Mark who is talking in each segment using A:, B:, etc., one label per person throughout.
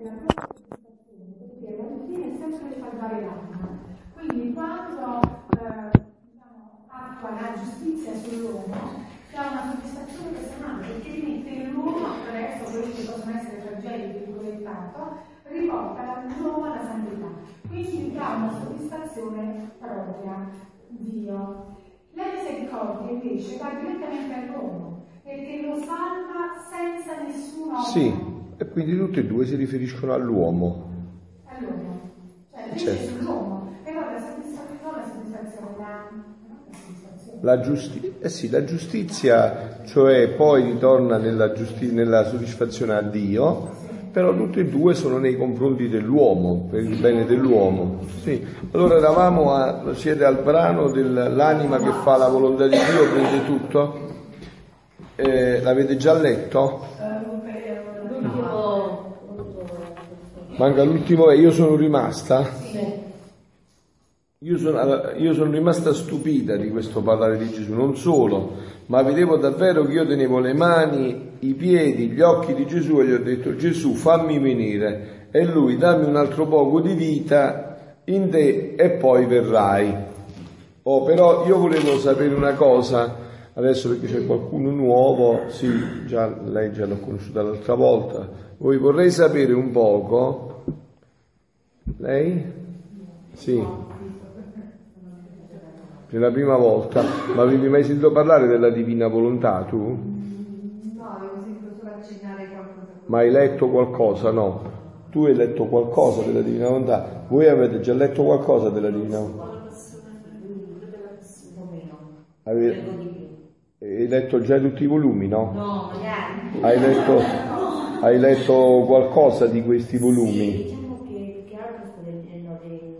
A: perché alla fine è sempre salvare l'anima. Quindi quando eh, diciamo, attua la giustizia sull'uomo, c'è una soddisfazione personale perché rimette l'uomo attraverso quelli che possono essere tragedie di proiettato, riporta l'uomo alla santità. Quindi dà una soddisfazione propria, Dio. La misericordia invece va direttamente all'uomo, perché lo salva senza nessuno.
B: Sì, e quindi tutte e due si riferiscono all'uomo.
A: All'uomo, cioè certo. sull'uomo, però la soddisfazione, la soddisfazione,
B: la, la, giusti- eh sì, la giustizia, cioè poi ritorna nella, giusti- nella soddisfazione a Dio, però tutte e due sono nei confronti dell'uomo, per il bene dell'uomo. Sì. Allora eravamo a, siete al brano dell'anima che fa la volontà di Dio, prende tutto? Eh, l'avete già letto? Manca l'ultimo, io sono rimasta? Io sono, io sono rimasta stupita di questo parlare di Gesù, non solo, ma vedevo davvero che io tenevo le mani, i piedi, gli occhi di Gesù e gli ho detto Gesù fammi venire e lui dammi un altro poco di vita in te e poi verrai. Oh, però io volevo sapere una cosa, adesso perché c'è qualcuno nuovo, sì, già, lei già l'ho conosciuta l'altra volta, voi vorrei sapere un poco, lei? Sì per la prima volta, ma avevi mai sentito parlare della divina volontà tu?
C: No, avevo sentito solo accennare qualcosa.
B: Ma hai letto qualcosa? No. Tu hai letto qualcosa della divina volontà? Voi avete già letto qualcosa della divina volontà? Avete... Hai letto già tutti i volumi, no?
C: No, magari.
B: Hai letto, hai letto qualcosa di questi volumi?
D: Sì, diciamo che, che altro sto leggendo dei...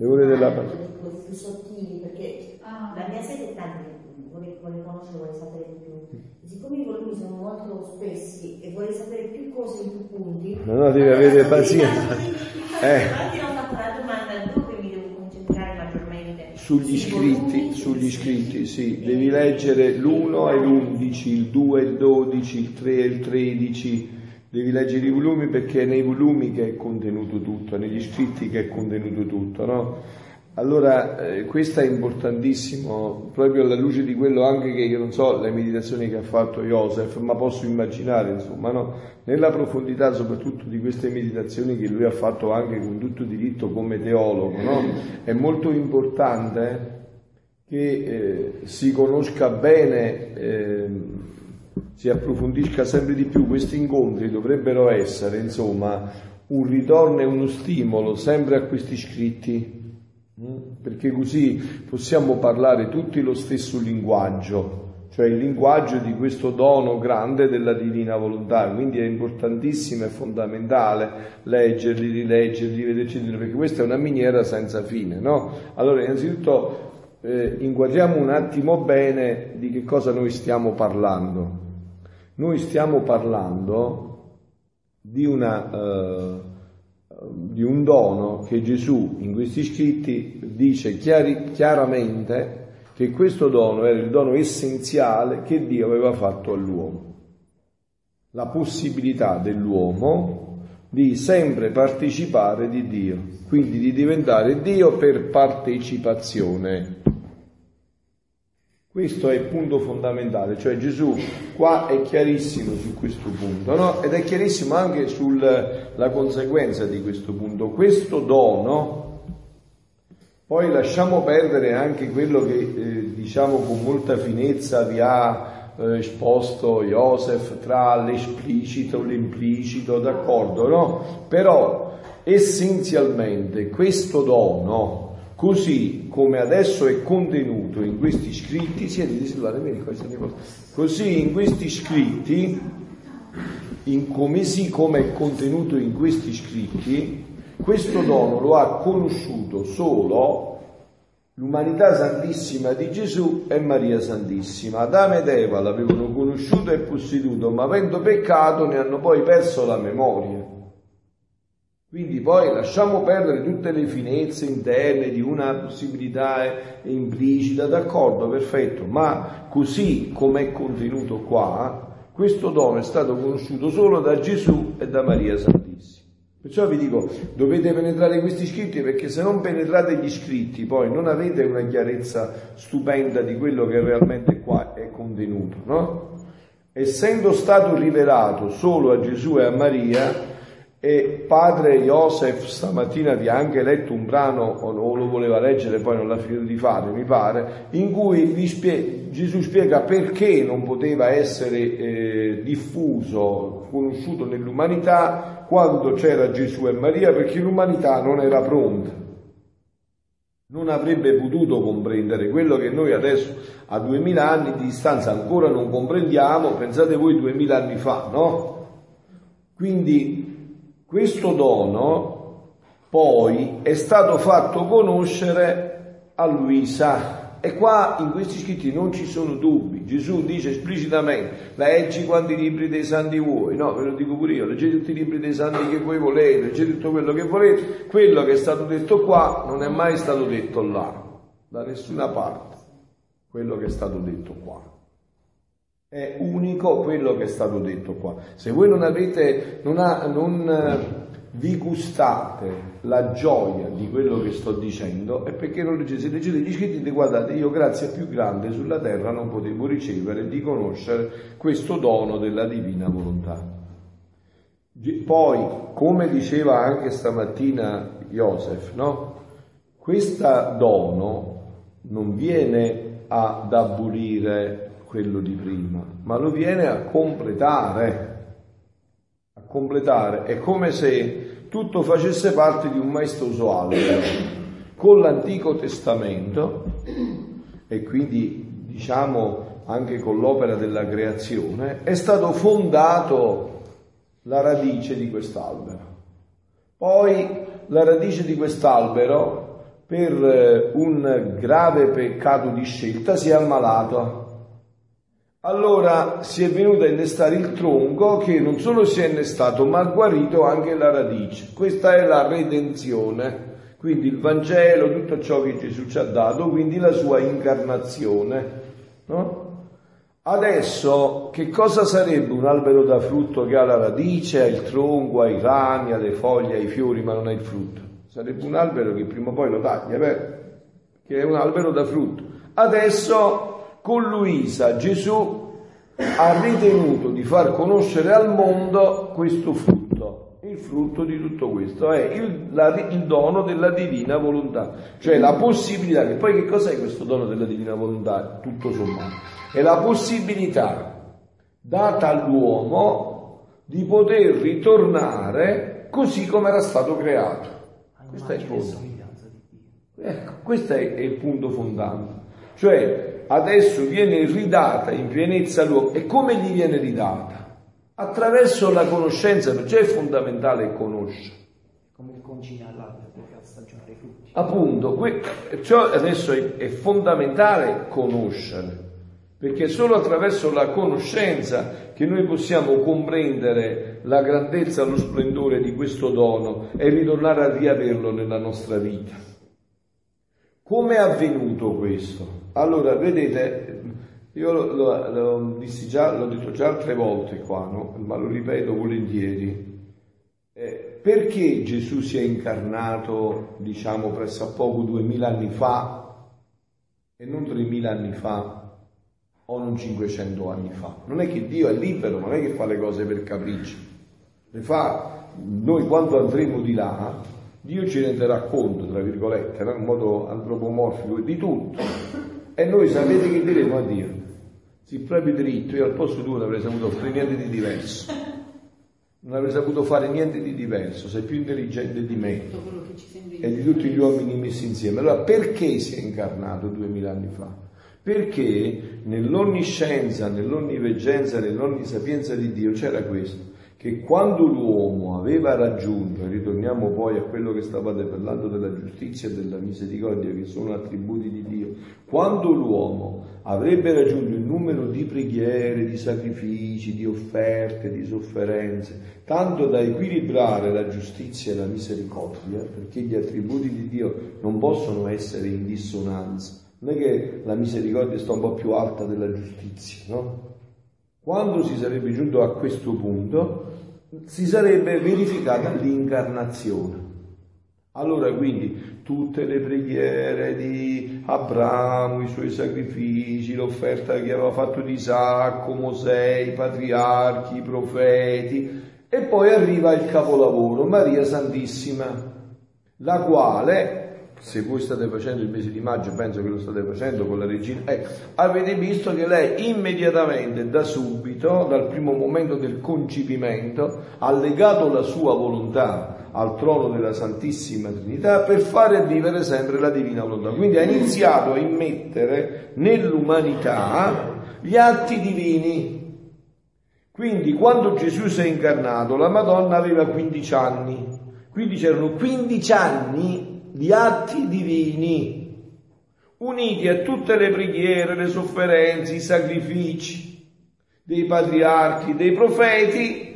B: Le ore della
D: più sottili, perché ah. la mia sede è tanta, vuole, vuole conoscere, vuole sapere di più. Siccome i volumi sono molto spessi e vuole sapere più cose in più punti,
B: no, no, devi avere pazienza.
D: Eh. Infatti ho fatto la domanda dove mi devo concentrare maggiormente.
B: Sugli iscritti, sugli iscritti, sì. Devi leggere l'1 e l'11, il 2 e il 12, il 3 e il 13 devi leggere i volumi perché è nei volumi che è contenuto tutto, negli scritti che è contenuto tutto, no? Allora, eh, questo è importantissimo, proprio alla luce di quello anche che io non so le meditazioni che ha fatto Joseph, ma posso immaginare, insomma, no? nella profondità soprattutto di queste meditazioni che lui ha fatto anche con tutto diritto come teologo, no? è molto importante che eh, si conosca bene, eh, si approfondisca sempre di più. Questi incontri dovrebbero essere, insomma, un ritorno e uno stimolo sempre a questi scritti Mm? perché così possiamo parlare tutti lo stesso linguaggio, cioè il linguaggio di questo dono grande della divina volontà, quindi è importantissimo e fondamentale leggerli, rileggerli, vederci, perché questa è una miniera senza fine, no? Allora, innanzitutto eh, inquadriamo un attimo bene di che cosa noi stiamo parlando. Noi stiamo parlando di una... Eh, di un dono che Gesù in questi scritti dice chiari, chiaramente che questo dono era il dono essenziale che Dio aveva fatto all'uomo. La possibilità dell'uomo di sempre partecipare di Dio, quindi di diventare Dio per partecipazione. Questo è il punto fondamentale, cioè Gesù qua è chiarissimo su questo punto, no? Ed è chiarissimo anche sulla conseguenza di questo punto. Questo dono, poi lasciamo perdere anche quello che eh, diciamo con molta finezza vi ha eh, esposto Joseph tra l'esplicito e l'implicito, d'accordo, no? Però essenzialmente questo dono, così come adesso è contenuto in questi scritti, siete Silvana, così in questi scritti, in come sì come è contenuto in questi scritti, questo dono lo ha conosciuto solo l'umanità santissima di Gesù e Maria Santissima. Adamo ed Eva l'avevano conosciuto e posseduto, ma avendo peccato ne hanno poi perso la memoria. Quindi poi lasciamo perdere tutte le finezze interne di una possibilità implicita, d'accordo, perfetto, ma così come è contenuto qua, questo dono è stato conosciuto solo da Gesù e da Maria Santissima. Perciò vi dico, dovete penetrare questi scritti perché se non penetrate gli scritti poi non avete una chiarezza stupenda di quello che realmente qua è contenuto, no? Essendo stato rivelato solo a Gesù e a Maria, e padre Joseph stamattina vi ha anche letto un brano, o lo voleva leggere, poi non l'ha finito di fare, mi pare, in cui spie- Gesù spiega perché non poteva essere eh, diffuso, conosciuto nell'umanità quando c'era Gesù e Maria, perché l'umanità non era pronta. Non avrebbe potuto comprendere quello che noi adesso a duemila anni di distanza ancora non comprendiamo, pensate voi duemila anni fa, no? Quindi questo dono poi è stato fatto conoscere a Luisa e qua in questi scritti non ci sono dubbi. Gesù dice esplicitamente, leggi quanti libri dei santi vuoi, no, ve lo dico pure io, leggete tutti i libri dei santi che voi volete, leggete tutto quello che volete, quello che è stato detto qua non è mai stato detto là, da nessuna parte, quello che è stato detto qua. È unico quello che è stato detto qua. Se voi non avete, non, ha, non eh, vi gustate la gioia di quello che sto dicendo, è perché non leggete. Se leggete gli scritti, guardate, io grazia più grande sulla terra non potevo ricevere di conoscere questo dono della divina volontà. Poi, come diceva anche stamattina Joseph, no? Questo dono non viene ad abolire quello di prima, ma lo viene a completare. A completare. È come se tutto facesse parte di un maestoso albero. Con l'Antico Testamento, e quindi diciamo anche con l'opera della creazione, è stato fondato la radice di quest'albero. Poi la radice di quest'albero, per un grave peccato di scelta, si è ammalato allora si è venuto a innestare il tronco che non solo si è innestato ma ha guarito anche la radice. Questa è la redenzione, quindi il Vangelo, tutto ciò che Gesù ci ha dato, quindi la sua incarnazione. No? Adesso che cosa sarebbe un albero da frutto che ha la radice, ha il tronco, ha i rami, ha le foglie, ha i fiori ma non ha il frutto? Sarebbe un albero che prima o poi lo taglia, vero? Che è un albero da frutto. Adesso con Luisa Gesù ha ritenuto di far conoscere al mondo questo frutto. Il frutto di tutto questo è il, la, il, dono della divina volontà, cioè la possibilità, che poi che cos'è questo dono della divina volontà? Tutto sommato, è la possibilità data all'uomo di poter ritornare così come era stato creato. Questo è il punto. Ecco, questo è, è il punto fondante. Cioè adesso viene ridata in pienezza l'uomo. E come gli viene ridata? Attraverso la conoscenza, perciò è fondamentale conoscere.
E: Come il concime all'albero per far stagionare i frutti.
B: Appunto, perciò adesso è, è fondamentale conoscere perché è solo attraverso la conoscenza che noi possiamo comprendere la grandezza, lo splendore di questo dono e ritornare a riaverlo nella nostra vita. Come è avvenuto questo? Allora, vedete, io lo, lo, lo dissi già, l'ho detto già altre volte qua, no? ma lo ripeto volentieri. Eh, perché Gesù si è incarnato, diciamo, presso a poco duemila anni fa e non tremila anni fa o non 500 anni fa? Non è che Dio è libero, non è che fa le cose per capriccio. Le fa, noi quando andremo di là, Dio ci renderà conto, tra virgolette, in modo antropomorfico, di tutto e noi sapete che diremo a Dio? Se proprio dritto, io al posto tuo non avrei saputo fare niente di diverso. Non avrei saputo fare niente di diverso, sei più intelligente di me e di tutti gli uomini messi insieme. Allora perché si è incarnato duemila anni fa? Perché nell'onniscienza, nell'onniveggenza, nell'onnisapienza di Dio c'era questo che quando l'uomo aveva raggiunto, e ritorniamo poi a quello che stavate parlando della giustizia e della misericordia, che sono attributi di Dio, quando l'uomo avrebbe raggiunto il numero di preghiere, di sacrifici, di offerte, di sofferenze, tanto da equilibrare la giustizia e la misericordia, perché gli attributi di Dio non possono essere in dissonanza, non è che la misericordia sta un po' più alta della giustizia, no? Quando si sarebbe giunto a questo punto, si sarebbe verificata l'incarnazione. Allora quindi tutte le preghiere di Abramo, i suoi sacrifici, l'offerta che aveva fatto di Isacco, Mosè, i patriarchi, i profeti, e poi arriva il capolavoro, Maria Santissima, la quale se voi state facendo il mese di maggio, penso che lo state facendo con la regina, ecco, avete visto che lei immediatamente, da subito, dal primo momento del concepimento, ha legato la sua volontà al trono della Santissima Trinità per fare vivere sempre la divina volontà. Quindi ha iniziato a immettere nell'umanità gli atti divini. Quindi quando Gesù si è incarnato, la Madonna aveva 15 anni, quindi c'erano 15 anni di atti divini, uniti a tutte le preghiere, le sofferenze, i sacrifici dei patriarchi, dei profeti,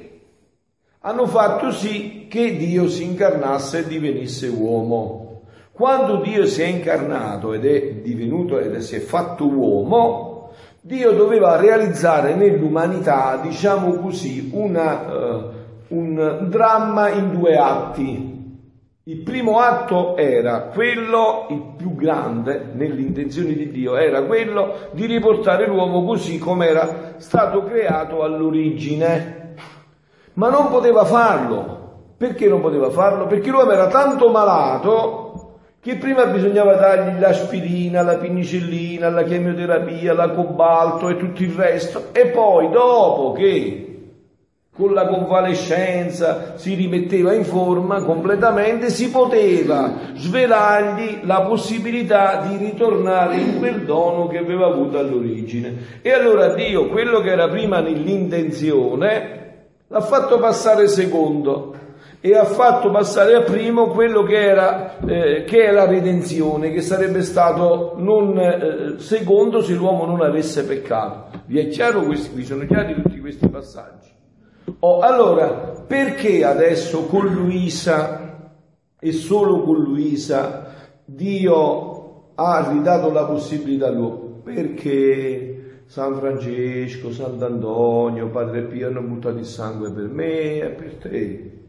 B: hanno fatto sì che Dio si incarnasse e divenisse uomo. Quando Dio si è incarnato ed è divenuto ed si è fatto uomo, Dio doveva realizzare nell'umanità, diciamo così, una, uh, un dramma in due atti. Il primo atto era quello, il più grande nelle intenzioni di Dio, era quello di riportare l'uomo così come era stato creato all'origine. Ma non poteva farlo. Perché non poteva farlo? Perché l'uomo era tanto malato che prima bisognava dargli l'aspirina, la penicillina, la chemioterapia, la cobalto e tutto il resto. E poi dopo che con la convalescenza si rimetteva in forma completamente, si poteva svelargli la possibilità di ritornare in quel dono che aveva avuto all'origine. E allora Dio, quello che era prima nell'intenzione, l'ha fatto passare secondo e ha fatto passare a primo quello che era, eh, che è la redenzione, che sarebbe stato non eh, secondo se l'uomo non avesse peccato. Vi è chiaro questi, vi sono chiari tutti questi passaggi? Oh, allora, perché adesso con Luisa e solo con Luisa Dio ha ridato la possibilità all'uomo? Perché San Francesco, Sant'Antonio, Padre Pio hanno buttato il sangue per me e per te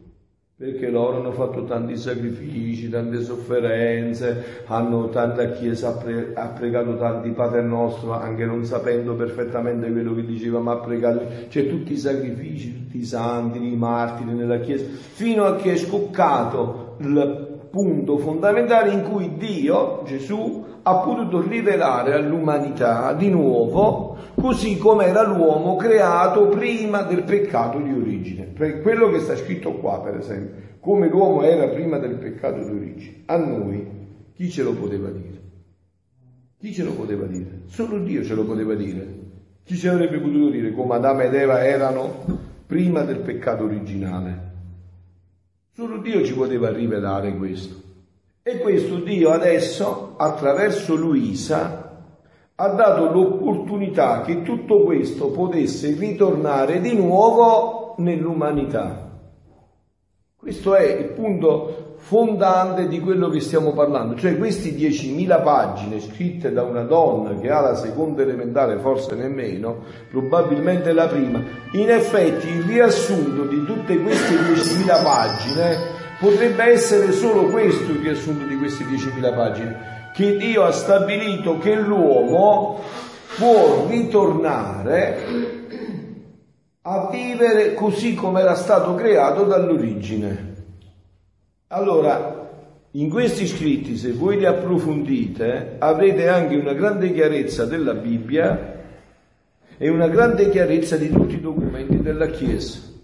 B: perché loro hanno fatto tanti sacrifici, tante sofferenze, hanno tanta chiesa, ha, pre- ha pregato tanti Padre nostro, anche non sapendo perfettamente quello che diceva, ma ha pregato, cioè tutti i sacrifici, tutti i santi, i martiri nella chiesa, fino a che è scoccato il punto fondamentale in cui Dio, Gesù, ha potuto rivelare all'umanità di nuovo così come era l'uomo creato prima del peccato di origine. Quello che sta scritto qua, per esempio, come l'uomo era prima del peccato di origine. A noi chi ce lo poteva dire? Chi ce lo poteva dire? Solo Dio ce lo poteva dire. Chi ce l'avrebbe potuto dire come Adamo ed Eva erano prima del peccato originale? Solo Dio ci poteva rivelare questo. E questo Dio adesso, attraverso Luisa, ha dato l'opportunità che tutto questo potesse ritornare di nuovo nell'umanità. Questo è il punto fondante di quello che stiamo parlando, cioè queste 10.000 pagine scritte da una donna che ha la seconda elementare, forse nemmeno, probabilmente la prima, in effetti il riassunto di tutte queste 10.000 pagine potrebbe essere solo questo il riassunto di queste 10.000 pagine, che Dio ha stabilito che l'uomo può ritornare a vivere così come era stato creato dall'origine. Allora, in questi scritti, se voi li approfondite, avrete anche una grande chiarezza della Bibbia e una grande chiarezza di tutti i documenti della Chiesa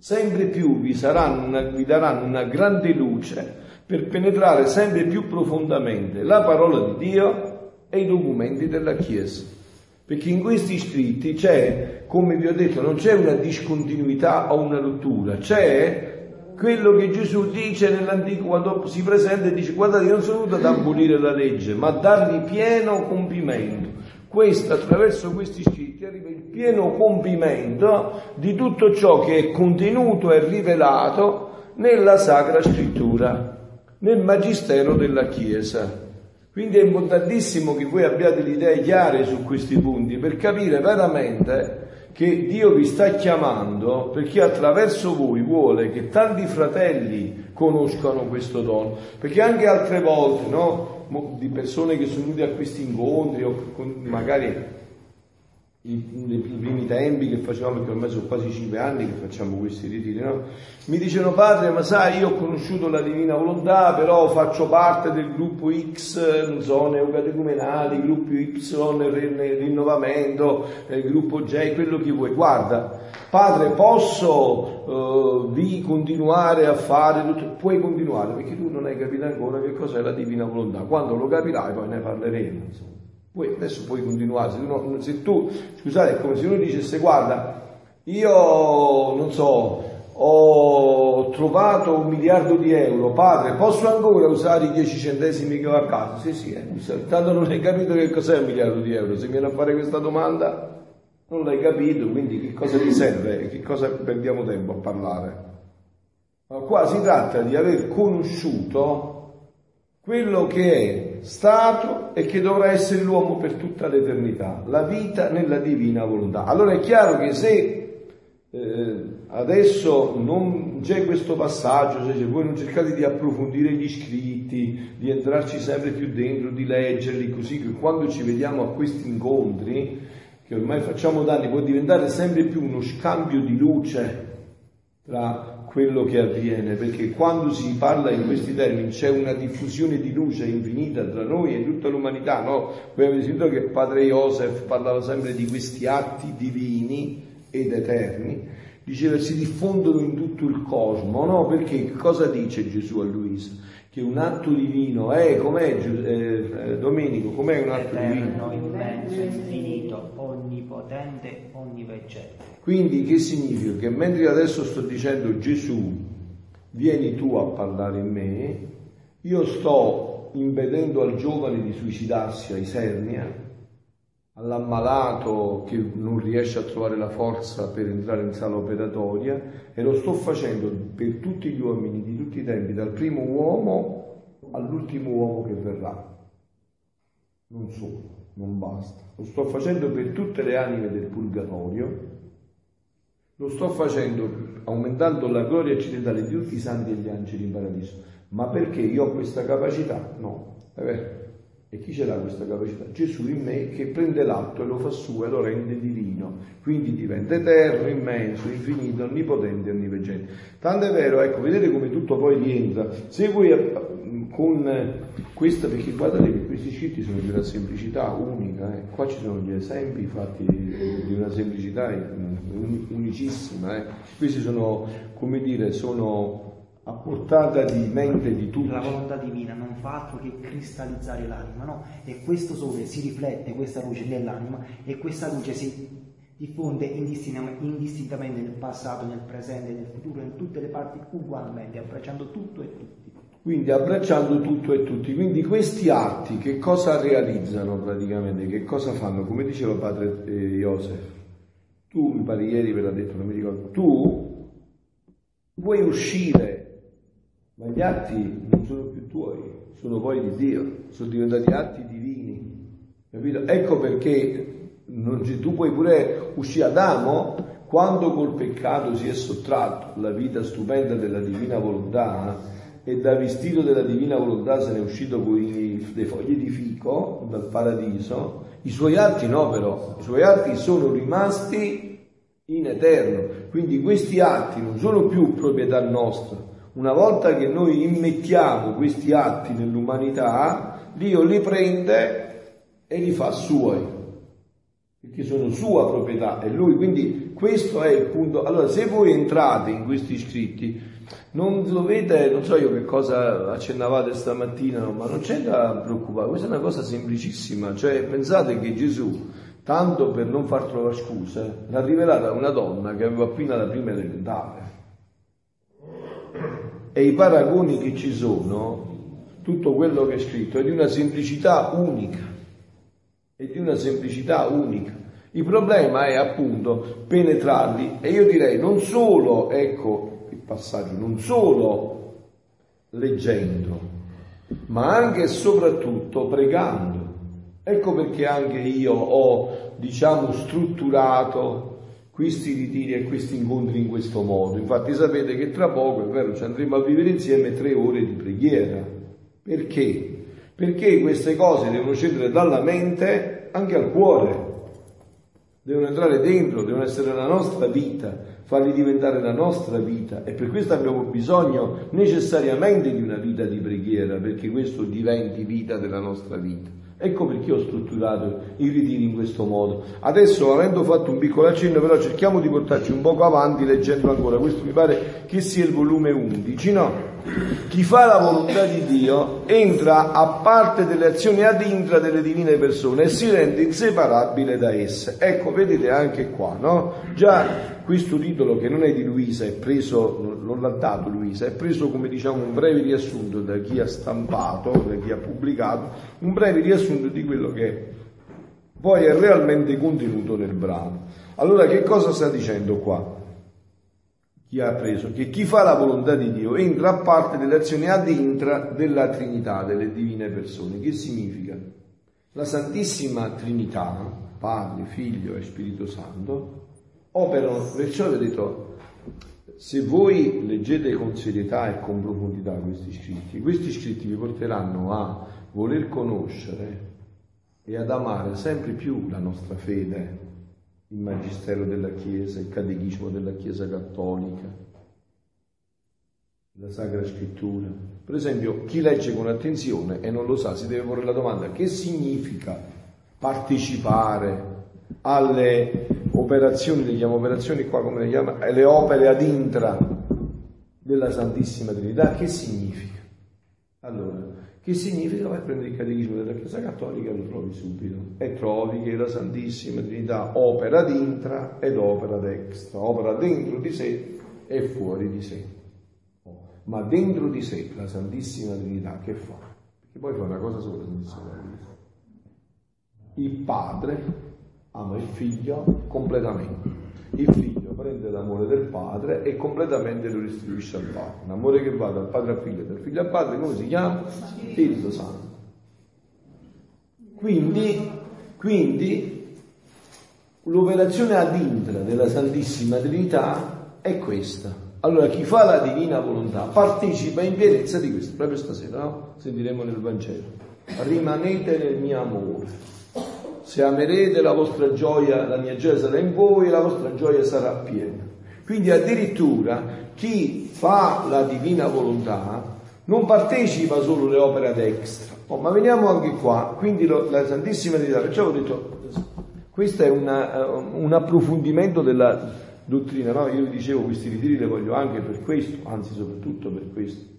B: sempre più vi, una, vi daranno una grande luce per penetrare sempre più profondamente la parola di Dio e i documenti della Chiesa. Perché in questi scritti c'è, come vi ho detto, non c'è una discontinuità o una rottura, c'è quello che Gesù dice nell'antico quando si presenta e dice guardate io non sono venuto ad abolire la legge ma a dargli pieno compimento questo, attraverso questi scritti arriva il pieno compimento di tutto ciò che è contenuto e rivelato nella Sacra Scrittura, nel Magistero della Chiesa. Quindi è importantissimo che voi abbiate le idee chiare su questi punti per capire veramente che Dio vi sta chiamando perché attraverso voi vuole che tanti fratelli conoscano questo dono. Perché anche altre volte, no? Di persone che sono venute a questi incontri o magari nei primi tempi che facevamo, perché ormai sono quasi cinque anni che facciamo questi ritiri, no? mi dicevano padre, ma sai, io ho conosciuto la divina volontà, però faccio parte del gruppo X, non so, neocatecumenali, gruppo Y, rinnovamento, il gruppo J, quello che vuoi. Guarda, padre, posso uh, vi continuare a fare tutto? Puoi continuare, perché tu non hai capito ancora che cos'è la divina volontà. Quando lo capirai poi ne parleremo. Insomma. Poi adesso puoi continuare, se tu, non, se tu, scusate, è come se uno dicesse guarda, io non so, ho trovato un miliardo di euro, padre, posso ancora usare i dieci centesimi che ho a casa? Sì, sì, eh. tanto non hai capito che cos'è un miliardo di euro, se viene a fare questa domanda non l'hai capito, quindi che cosa ti serve? Che cosa perdiamo tempo a parlare? Ma qua si tratta di aver conosciuto quello che è stato e che dovrà essere l'uomo per tutta l'eternità, la vita nella divina volontà. Allora è chiaro che se eh, adesso non c'è questo passaggio, se voi non cercate di approfondire gli scritti, di entrarci sempre più dentro, di leggerli, così che quando ci vediamo a questi incontri, che ormai facciamo danni, può diventare sempre più uno scambio di luce tra quello che avviene, perché quando si parla in questi termini c'è una diffusione di luce infinita tra noi e tutta l'umanità, no? Voi avete sentito che padre Joseph parlava sempre di questi atti divini ed eterni, diceva si diffondono in tutto il cosmo, no? Perché cosa dice Gesù a Luisa? Che un atto divino è, com'è eh, eh, Domenico, com'è un atto
E: Eterno, divino? immenso, infinito, onnipotente, onniveggente.
B: Quindi che significa? Che mentre adesso sto dicendo Gesù, vieni tu a parlare in me, io sto impedendo al giovane di suicidarsi a Isernia, all'ammalato che non riesce a trovare la forza per entrare in sala operatoria e lo sto facendo per tutti gli uomini di tutti i tempi, dal primo uomo all'ultimo uomo che verrà. Non solo, non basta. Lo sto facendo per tutte le anime del purgatorio lo sto facendo aumentando la gloria occidentale di tutti i santi e gli angeli in paradiso. Ma perché io ho questa capacità? No. E chi ce l'ha questa capacità? Gesù in me che prende l'atto e lo fa suo e lo rende divino. Quindi diventa eterno, immenso, infinito, onnipotente onniveggente. Tanto è vero, ecco, vedete come tutto poi rientra. Se voi con questa, perché guardate questi scritti sono di una semplicità unica, eh. qua ci sono gli esempi fatti di una semplicità unicissima, eh. questi sono, come dire, sono a portata di mente di tutti.
E: La volontà divina non fa altro che cristallizzare l'anima, no? E questo sole si riflette, questa luce nell'anima, e questa luce si diffonde indistintamente nel passato, nel presente, nel futuro, in tutte le parti ugualmente, abbracciando tutto e tutti.
B: Quindi abbracciando tutto e tutti. Quindi questi atti che cosa realizzano praticamente? Che cosa fanno? Come diceva padre eh, tu mi pare ieri ve l'ha detto, non mi ricordo, tu puoi uscire, ma gli atti non sono più tuoi, sono poi di Dio, sono diventati atti divini. Capito? Ecco perché tu puoi pure uscire Adamo quando col peccato si è sottratto la vita stupenda della divina volontà e dal vestito della divina volontà se ne è uscito con le foglie di fico dal paradiso, i suoi atti no però, i suoi atti sono rimasti in eterno, quindi questi atti non sono più proprietà nostra, una volta che noi immettiamo questi atti nell'umanità, Dio li prende e li fa suoi, perché sono sua proprietà e lui, quindi questo è il punto. Allora, se voi entrate in questi scritti, non dovete, non so io che cosa accennavate stamattina, ma non c'è da preoccupare, questa è una cosa semplicissima, cioè pensate che Gesù, tanto per non far trovare scuse, l'ha rivelata a una donna che aveva appena la prima elementare. E i paragoni che ci sono, tutto quello che è scritto, è di una semplicità unica, è di una semplicità unica. Il problema è appunto penetrarli e io direi non solo, ecco, passaggio, non solo leggendo, ma anche e soprattutto pregando. Ecco perché anche io ho, diciamo, strutturato questi ritiri e questi incontri in questo modo. Infatti sapete che tra poco, è vero, ci andremo a vivere insieme tre ore di preghiera. Perché? Perché queste cose devono scendere dalla mente anche al cuore, devono entrare dentro, devono essere la nostra vita, farli diventare la nostra vita e per questo abbiamo bisogno necessariamente di una vita di preghiera, perché questo diventi vita della nostra vita. Ecco perché ho strutturato i ritiri in questo modo. Adesso, avendo fatto un piccolo accenno, però cerchiamo di portarci un poco avanti leggendo ancora. Questo mi pare che sia il volume 11, no? Chi fa la volontà di Dio entra a parte delle azioni ad intra delle divine persone e si rende inseparabile da esse. Ecco, vedete anche qua, no? Già questo titolo che non è di Luisa, è preso, non l'ha dato Luisa, è preso come diciamo un breve riassunto da chi ha stampato, da chi ha pubblicato, un breve riassunto di quello che poi è realmente contenuto nel brano. Allora che cosa sta dicendo qua? Chi ha preso? Che chi fa la volontà di Dio entra a parte delle azioni ad intra della Trinità, delle divine persone. Che significa? La Santissima Trinità, Padre, Figlio e Spirito Santo, operano, perciò vi ho detto, se voi leggete con serietà e con profondità questi scritti, questi scritti vi porteranno a voler conoscere e ad amare sempre più la nostra fede, il Magistero della Chiesa, il Catechismo della Chiesa Cattolica, la Sacra Scrittura. Per esempio, chi legge con attenzione e non lo sa si deve porre la domanda che significa partecipare alle operazioni, le chiamo operazioni qua come le chiama, le opere ad intra della Santissima Trinità, che significa? Allora, che significa? Vai a prendere il catechismo della Chiesa Cattolica e lo trovi subito. E trovi che la Santissima Trinità opera ad intra ed opera ad extra, opera dentro di sé e fuori di sé. Ma dentro di sé la Santissima Trinità che fa? Perché poi fa una cosa sola, il Padre ama il figlio completamente. Il figlio prende l'amore del padre e completamente lo restituisce al padre. Un amore che va dal padre al figlio, dal figlio al padre, come si chiama? Spirito Santo. Quindi, quindi l'operazione ad intra della Santissima Trinità è questa. Allora chi fa la divina volontà partecipa in pienezza di questo, proprio stasera, no? Sentiremo nel Vangelo. Rimanete nel mio amore se amerete la vostra gioia, la mia gioia sarà in voi e la vostra gioia sarà piena. Quindi addirittura chi fa la divina volontà non partecipa solo alle opere ad extra. Oh, ma veniamo anche qua, quindi lo, la Santissima Trinità, perciò ho detto, questo è una, uh, un approfondimento della dottrina, no? Io vi dicevo questi ritiri li voglio anche per questo, anzi soprattutto per questo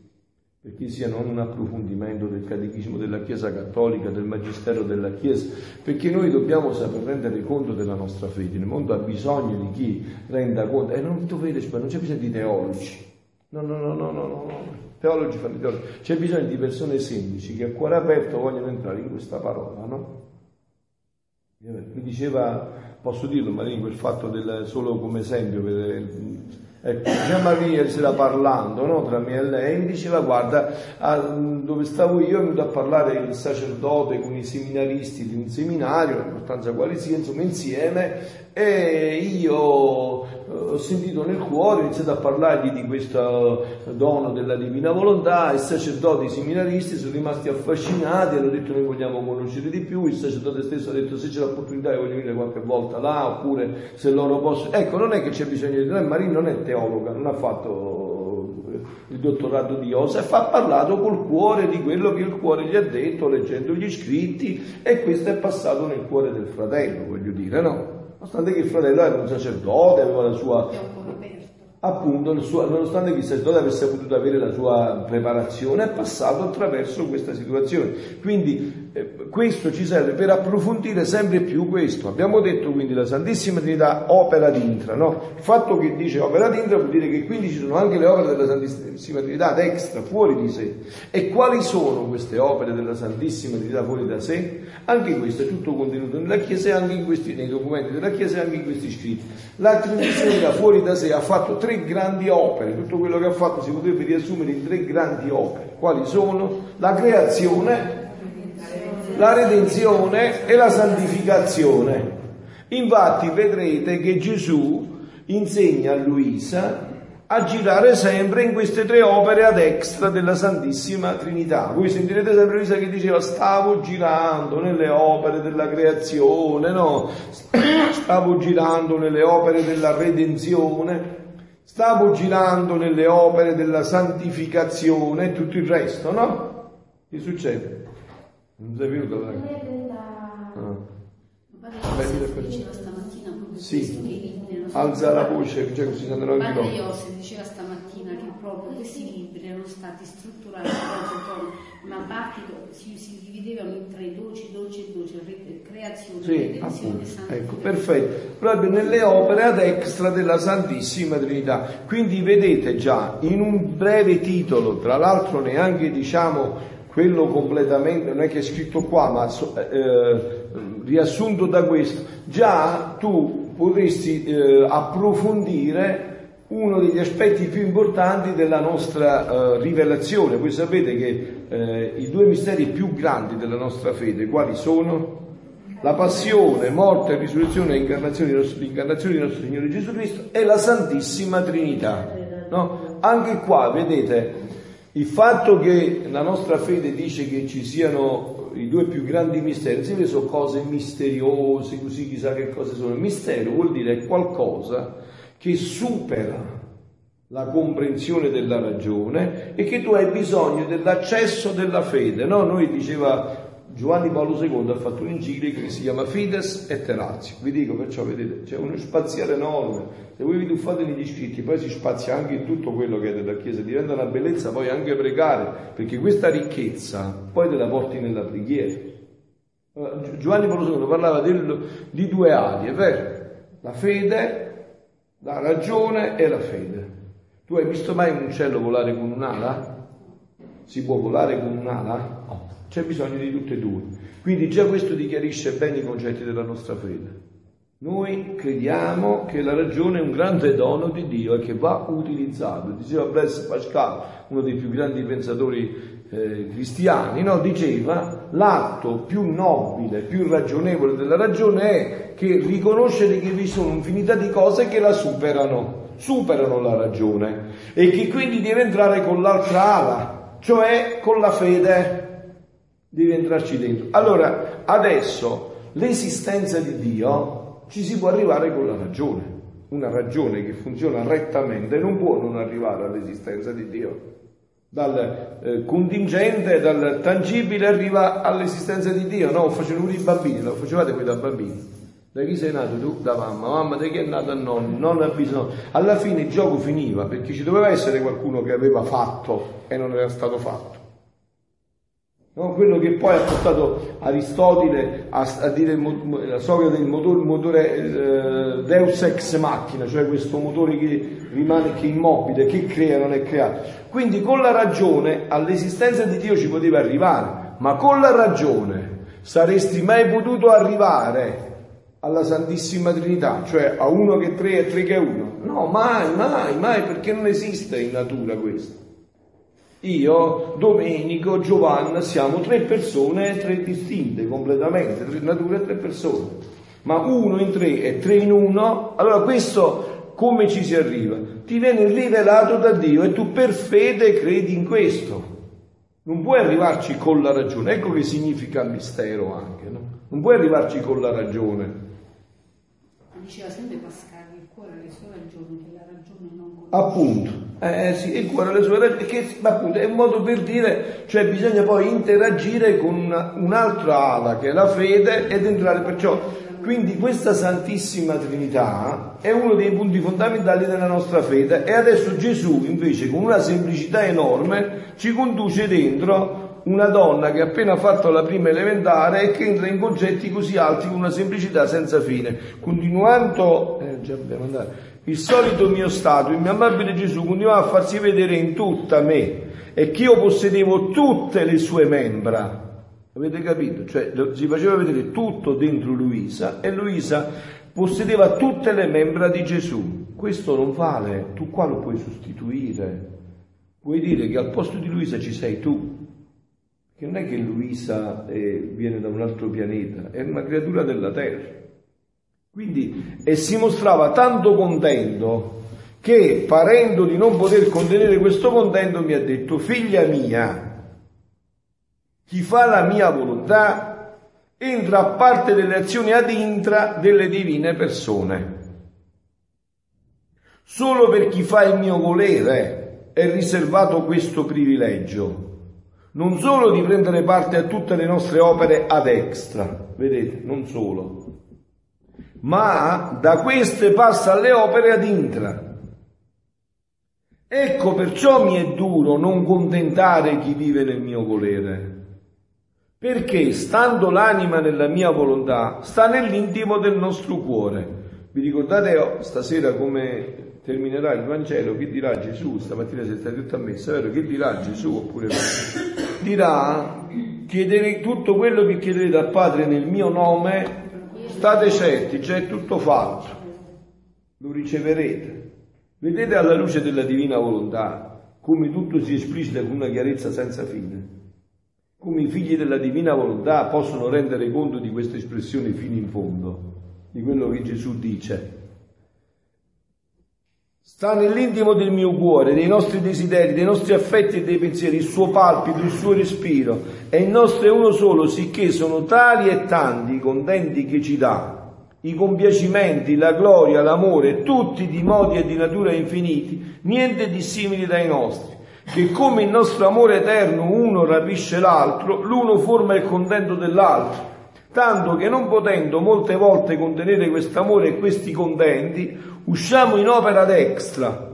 B: perché sia non un approfondimento del catechismo della Chiesa Cattolica, del Magistero della Chiesa, perché noi dobbiamo saper rendere conto della nostra fede. Il mondo ha bisogno di chi renda conto, e non dovete, non c'è bisogno di teologi, no, no, no, no, no, no, teologi fanno teologi, c'è bisogno di persone semplici che a cuore aperto vogliono entrare in questa parola, no? Mi diceva, posso dirlo Marino, quel fatto del, solo come esempio per Ecco, Gian Maria c'era parlando no, tra me e lei mi diceva guarda a, dove stavo io è venuto a parlare il sacerdote con i seminaristi di un seminario, l'importanza quale sia, insomma insieme e io eh, ho sentito nel cuore, ho iniziato a parlargli di questo dono della divina volontà, i sacerdoti, i seminaristi sono rimasti affascinati, hanno detto noi vogliamo conoscere di più, il sacerdote stesso ha detto se c'è l'opportunità io voglio venire qualche volta là, oppure se loro possono... Ecco, non è che c'è bisogno di... Noi, Marin non è teologa, non ha fatto il dottorato di Joseph, ha parlato col cuore di quello che il cuore gli ha detto leggendo gli scritti e questo è passato nel cuore del fratello, voglio dire, no? Nonostante che il fratello era un sacerdote, aveva la sua appunto, suo, nonostante che il sacerdote avesse potuto avere la sua preparazione, è passato attraverso questa situazione. Quindi questo ci serve per approfondire sempre più questo. Abbiamo detto quindi la Santissima Trinità opera d'intra, no? Il fatto che dice opera d'intra vuol dire che quindi ci sono anche le opere della Santissima Trinità extra, fuori di sé. E quali sono queste opere della Santissima Trinità fuori da sé? Anche questo è tutto contenuto nella Chiesa e anche questi, nei documenti della Chiesa e anche in questi scritti. La Trinità Trinità fuori da sé ha fatto tre grandi opere, tutto quello che ha fatto si potrebbe riassumere in tre grandi opere. Quali sono? La creazione, la redenzione e la santificazione. Infatti vedrete che Gesù insegna a Luisa a girare sempre in queste tre opere ad extra della Santissima Trinità. Voi sentirete sempre Luisa che diceva stavo girando nelle opere della creazione, no? Stavo girando nelle opere della redenzione, stavo girando nelle opere della santificazione e tutto il resto, no? Che succede? Non sei venuto là? Ah.
F: Padre diceva stamattina
B: Sì. Alza la voce, cioè così si andranno anche
F: Padre
B: loro.
F: Iossi diceva stamattina che proprio questi libri erano stati strutturati una parte si, si dividevano in tre, 12, 12 e 12, re- creazione,
B: Sì,
F: redenzione.
B: Ecco, perfetto. Proprio nelle opere ad extra della Santissima Trinità. Quindi vedete già, in un breve titolo, tra l'altro neanche diciamo quello completamente, non è che è scritto qua, ma so- eh, riassunto da questo, già tu potresti eh, approfondire uno degli aspetti più importanti della nostra eh, rivelazione. Voi sapete che eh, i due misteri più grandi della nostra fede, quali sono? La passione, morte, risurrezione e l'incarnazione di nostro Signore Gesù Cristo e la Santissima Trinità. No? Anche qua, vedete, il fatto che la nostra fede dice che ci siano i due più grandi misteri, insieme sono cose misteriose, così chissà che cose sono. Il mistero vuol dire qualcosa che supera la comprensione della ragione e che tu hai bisogno dell'accesso della fede. No? Noi diceva Giovanni Paolo II ha fatto un'enciclica che si chiama Fides et Ratio. Vi dico perciò, vedete, c'è uno spaziale enorme. Se voi vi tuffate negli scritti, poi si spazia anche in tutto quello che è della Chiesa, diventa una bellezza poi anche pregare, perché questa ricchezza poi te la porti nella preghiera. Eh, Gi- Giovanni Paolo II parlava del- di due ali, è vero? La fede, la ragione e la fede. Tu hai visto mai un uccello volare con un'ala? Si può volare con un'ala? No, c'è bisogno di tutte e due. Quindi già questo ti chiarisce bene i concetti della nostra fede. Noi crediamo che la ragione è un grande dono di Dio e che va utilizzato. Diceva Blaise Pascal, uno dei più grandi pensatori eh, cristiani, no? diceva l'atto più nobile, più ragionevole della ragione è che riconoscere che vi sono infinità di cose che la superano, superano la ragione e che quindi deve entrare con l'altra ala, cioè con la fede devi entrarci dentro. Allora, adesso l'esistenza di Dio ci si può arrivare con la ragione. Una ragione che funziona rettamente non può non arrivare all'esistenza di Dio. Dal eh, contingente, dal tangibile arriva all'esistenza di Dio. No, facevano i bambini, lo facevate voi da bambini. Da chi sei nato tu? Da mamma. Mamma da chi è nato nonno? Nonno ha bisogno. Alla fine il gioco finiva perché ci doveva essere qualcuno che aveva fatto e non era stato fatto. No? Quello che poi ha portato Aristotele a, a dire la storia del motore, il motore eh, Deus ex machina, cioè questo motore che rimane che immobile, che crea, non è creato. Quindi con la ragione all'esistenza di Dio ci poteva arrivare, ma con la ragione saresti mai potuto arrivare alla Santissima Trinità, cioè a uno che è tre e tre che è uno? No, mai, mai, mai, perché non esiste in natura questo. Io, Domenico, Giovanna siamo tre persone, tre distinte completamente, tre nature tre persone. Ma uno in tre e tre in uno, allora questo come ci si arriva? Ti viene rivelato da Dio e tu per fede credi in questo. Non puoi arrivarci con la ragione, ecco che significa mistero anche, no? Non puoi arrivarci con la ragione.
F: Diceva sempre Pascal il cuore ha le sue ragioni, che.
B: Appunto, eh sì, il cuore ha le sue ragioni, che appunto è un modo per dire, cioè bisogna poi interagire con una- un'altra ala che è la fede ed entrare perciò. Quindi questa Santissima Trinità è uno dei punti fondamentali della nostra fede e adesso Gesù invece con una semplicità enorme ci conduce dentro una donna che ha appena fatto la prima elementare e che entra in concetti così alti con una semplicità senza fine. Continuando, eh, già dobbiamo andare, il solito mio stato, il mio amabile Gesù continuava a farsi vedere in tutta me e che io possedevo tutte le sue membra. Avete capito? Cioè si faceva vedere tutto dentro Luisa e Luisa possedeva tutte le membra di Gesù. Questo non vale, tu qua lo puoi sostituire. Puoi dire che al posto di Luisa ci sei tu. Che non è che Luisa eh, viene da un altro pianeta, è una creatura della terra. Quindi, e si mostrava tanto contento che, parendo di non poter contenere questo contento, mi ha detto, figlia mia, chi fa la mia volontà entra a parte delle azioni ad intra delle divine persone. Solo per chi fa il mio volere è riservato questo privilegio, non solo di prendere parte a tutte le nostre opere ad extra, vedete, non solo, ma da queste passa alle opere ad intra. Ecco perciò mi è duro non contentare chi vive nel mio volere, perché stando l'anima nella mia volontà, sta nell'intimo del nostro cuore. Vi ricordate oh, stasera come terminerà il Vangelo, che dirà Gesù, stamattina siete stati tutti a messa, vero? Che dirà Gesù oppure? Dirà, chiedere tutto quello che chiederete al Padre nel mio nome, state certi, già è tutto fatto, lo riceverete. Vedete alla luce della divina volontà come tutto si esplicita con una chiarezza senza fine. Come i figli della divina volontà possono rendere conto di questa espressione fino in fondo, di quello che Gesù dice. Sta nell'intimo del mio cuore, dei nostri desideri, dei nostri affetti e dei pensieri, il suo palpito, il suo respiro. E il nostro è uno solo, sicché sono tali e tanti i contenti che ci dà, i compiacimenti, la gloria, l'amore, tutti di modi e di natura infiniti, niente dissimili dai nostri, che come il nostro amore eterno uno rapisce l'altro, l'uno forma il contento dell'altro tanto che non potendo molte volte contenere quest'amore e questi contenti, usciamo in opera d'extra,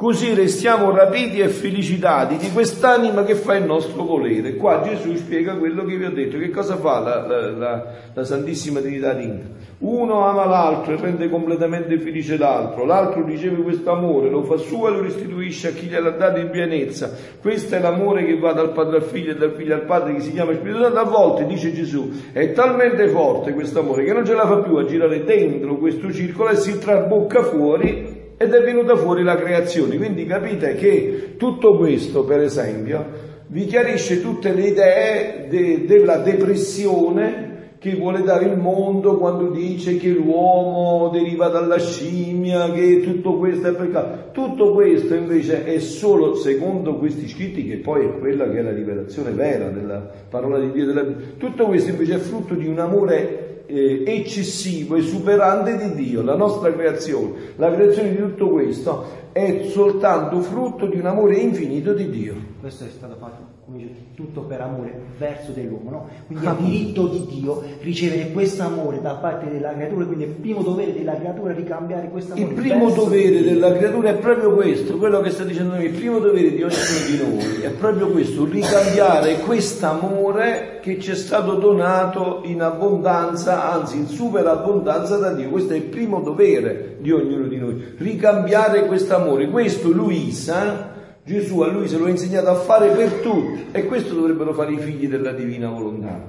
B: così restiamo rapiti e felicitati di quest'anima che fa il nostro volere. Qua Gesù spiega quello che vi ho detto, che cosa fa la, la, la, la Santissima Trinità d'India. Uno ama l'altro e rende completamente felice l'altro, l'altro riceve questo amore, lo fa suo e lo restituisce a chi gliel'ha dato in pienezza. Questo è l'amore che va dal padre al figlio e dal figlio al padre che si chiama Spirito Santo. A volte, dice Gesù, è talmente forte questo amore che non ce la fa più a girare dentro questo circolo e si trabocca fuori ed è venuta fuori la creazione. Quindi capite che tutto questo, per esempio, vi chiarisce tutte le idee de, della depressione che vuole dare il mondo quando dice che l'uomo deriva dalla scimmia, che tutto questo è peccato. Tutto questo invece è solo secondo questi scritti, che poi è quella che è la rivelazione vera della parola di Dio. Della... Tutto questo invece è frutto di un amore eh, eccessivo e superante di Dio, la nostra creazione. La creazione di tutto questo è soltanto frutto di un amore infinito di Dio.
E: Questo è stato fatto come dice, tutto per amore verso dell'uomo, no? Quindi è diritto di Dio ricevere questo amore da parte della creatura, quindi è il primo dovere della creatura ricambiare questo amore.
B: Il primo dovere della creatura è proprio questo, quello che sta dicendo noi, il primo dovere di ognuno di noi è proprio questo, ricambiare quest'amore che ci è stato donato in abbondanza, anzi in superabbondanza da Dio. Questo è il primo dovere di ognuno di noi, ricambiare quest'amore. Questo Luisa Gesù a lui se lo ha insegnato a fare per tutti e questo dovrebbero fare i figli della divina volontà.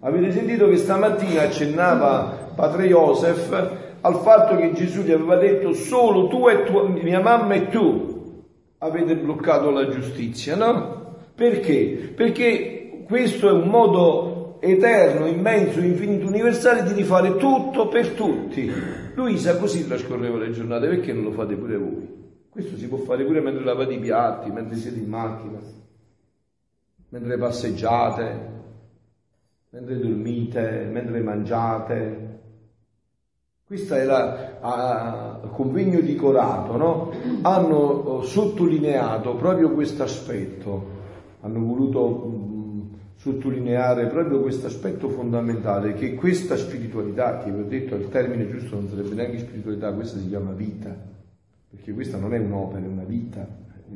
B: Avete sentito che stamattina accennava padre Joseph al fatto che Gesù gli aveva detto solo tu e tua, mia mamma e tu avete bloccato la giustizia, no? Perché? Perché questo è un modo eterno, immenso, infinito, universale di rifare tutto per tutti. Luisa così trascorreva le giornate, perché non lo fate pure voi? Questo si può fare pure mentre lavate i piatti, mentre siete in macchina, mentre passeggiate, mentre dormite, mentre mangiate. Questo è il convegno di Corato, no? Hanno oh, sottolineato proprio questo aspetto, hanno voluto mh, sottolineare proprio questo aspetto fondamentale, che questa spiritualità, che vi ho detto il termine giusto non sarebbe neanche spiritualità, questa si chiama vita perché questa non è un'opera, è una vita,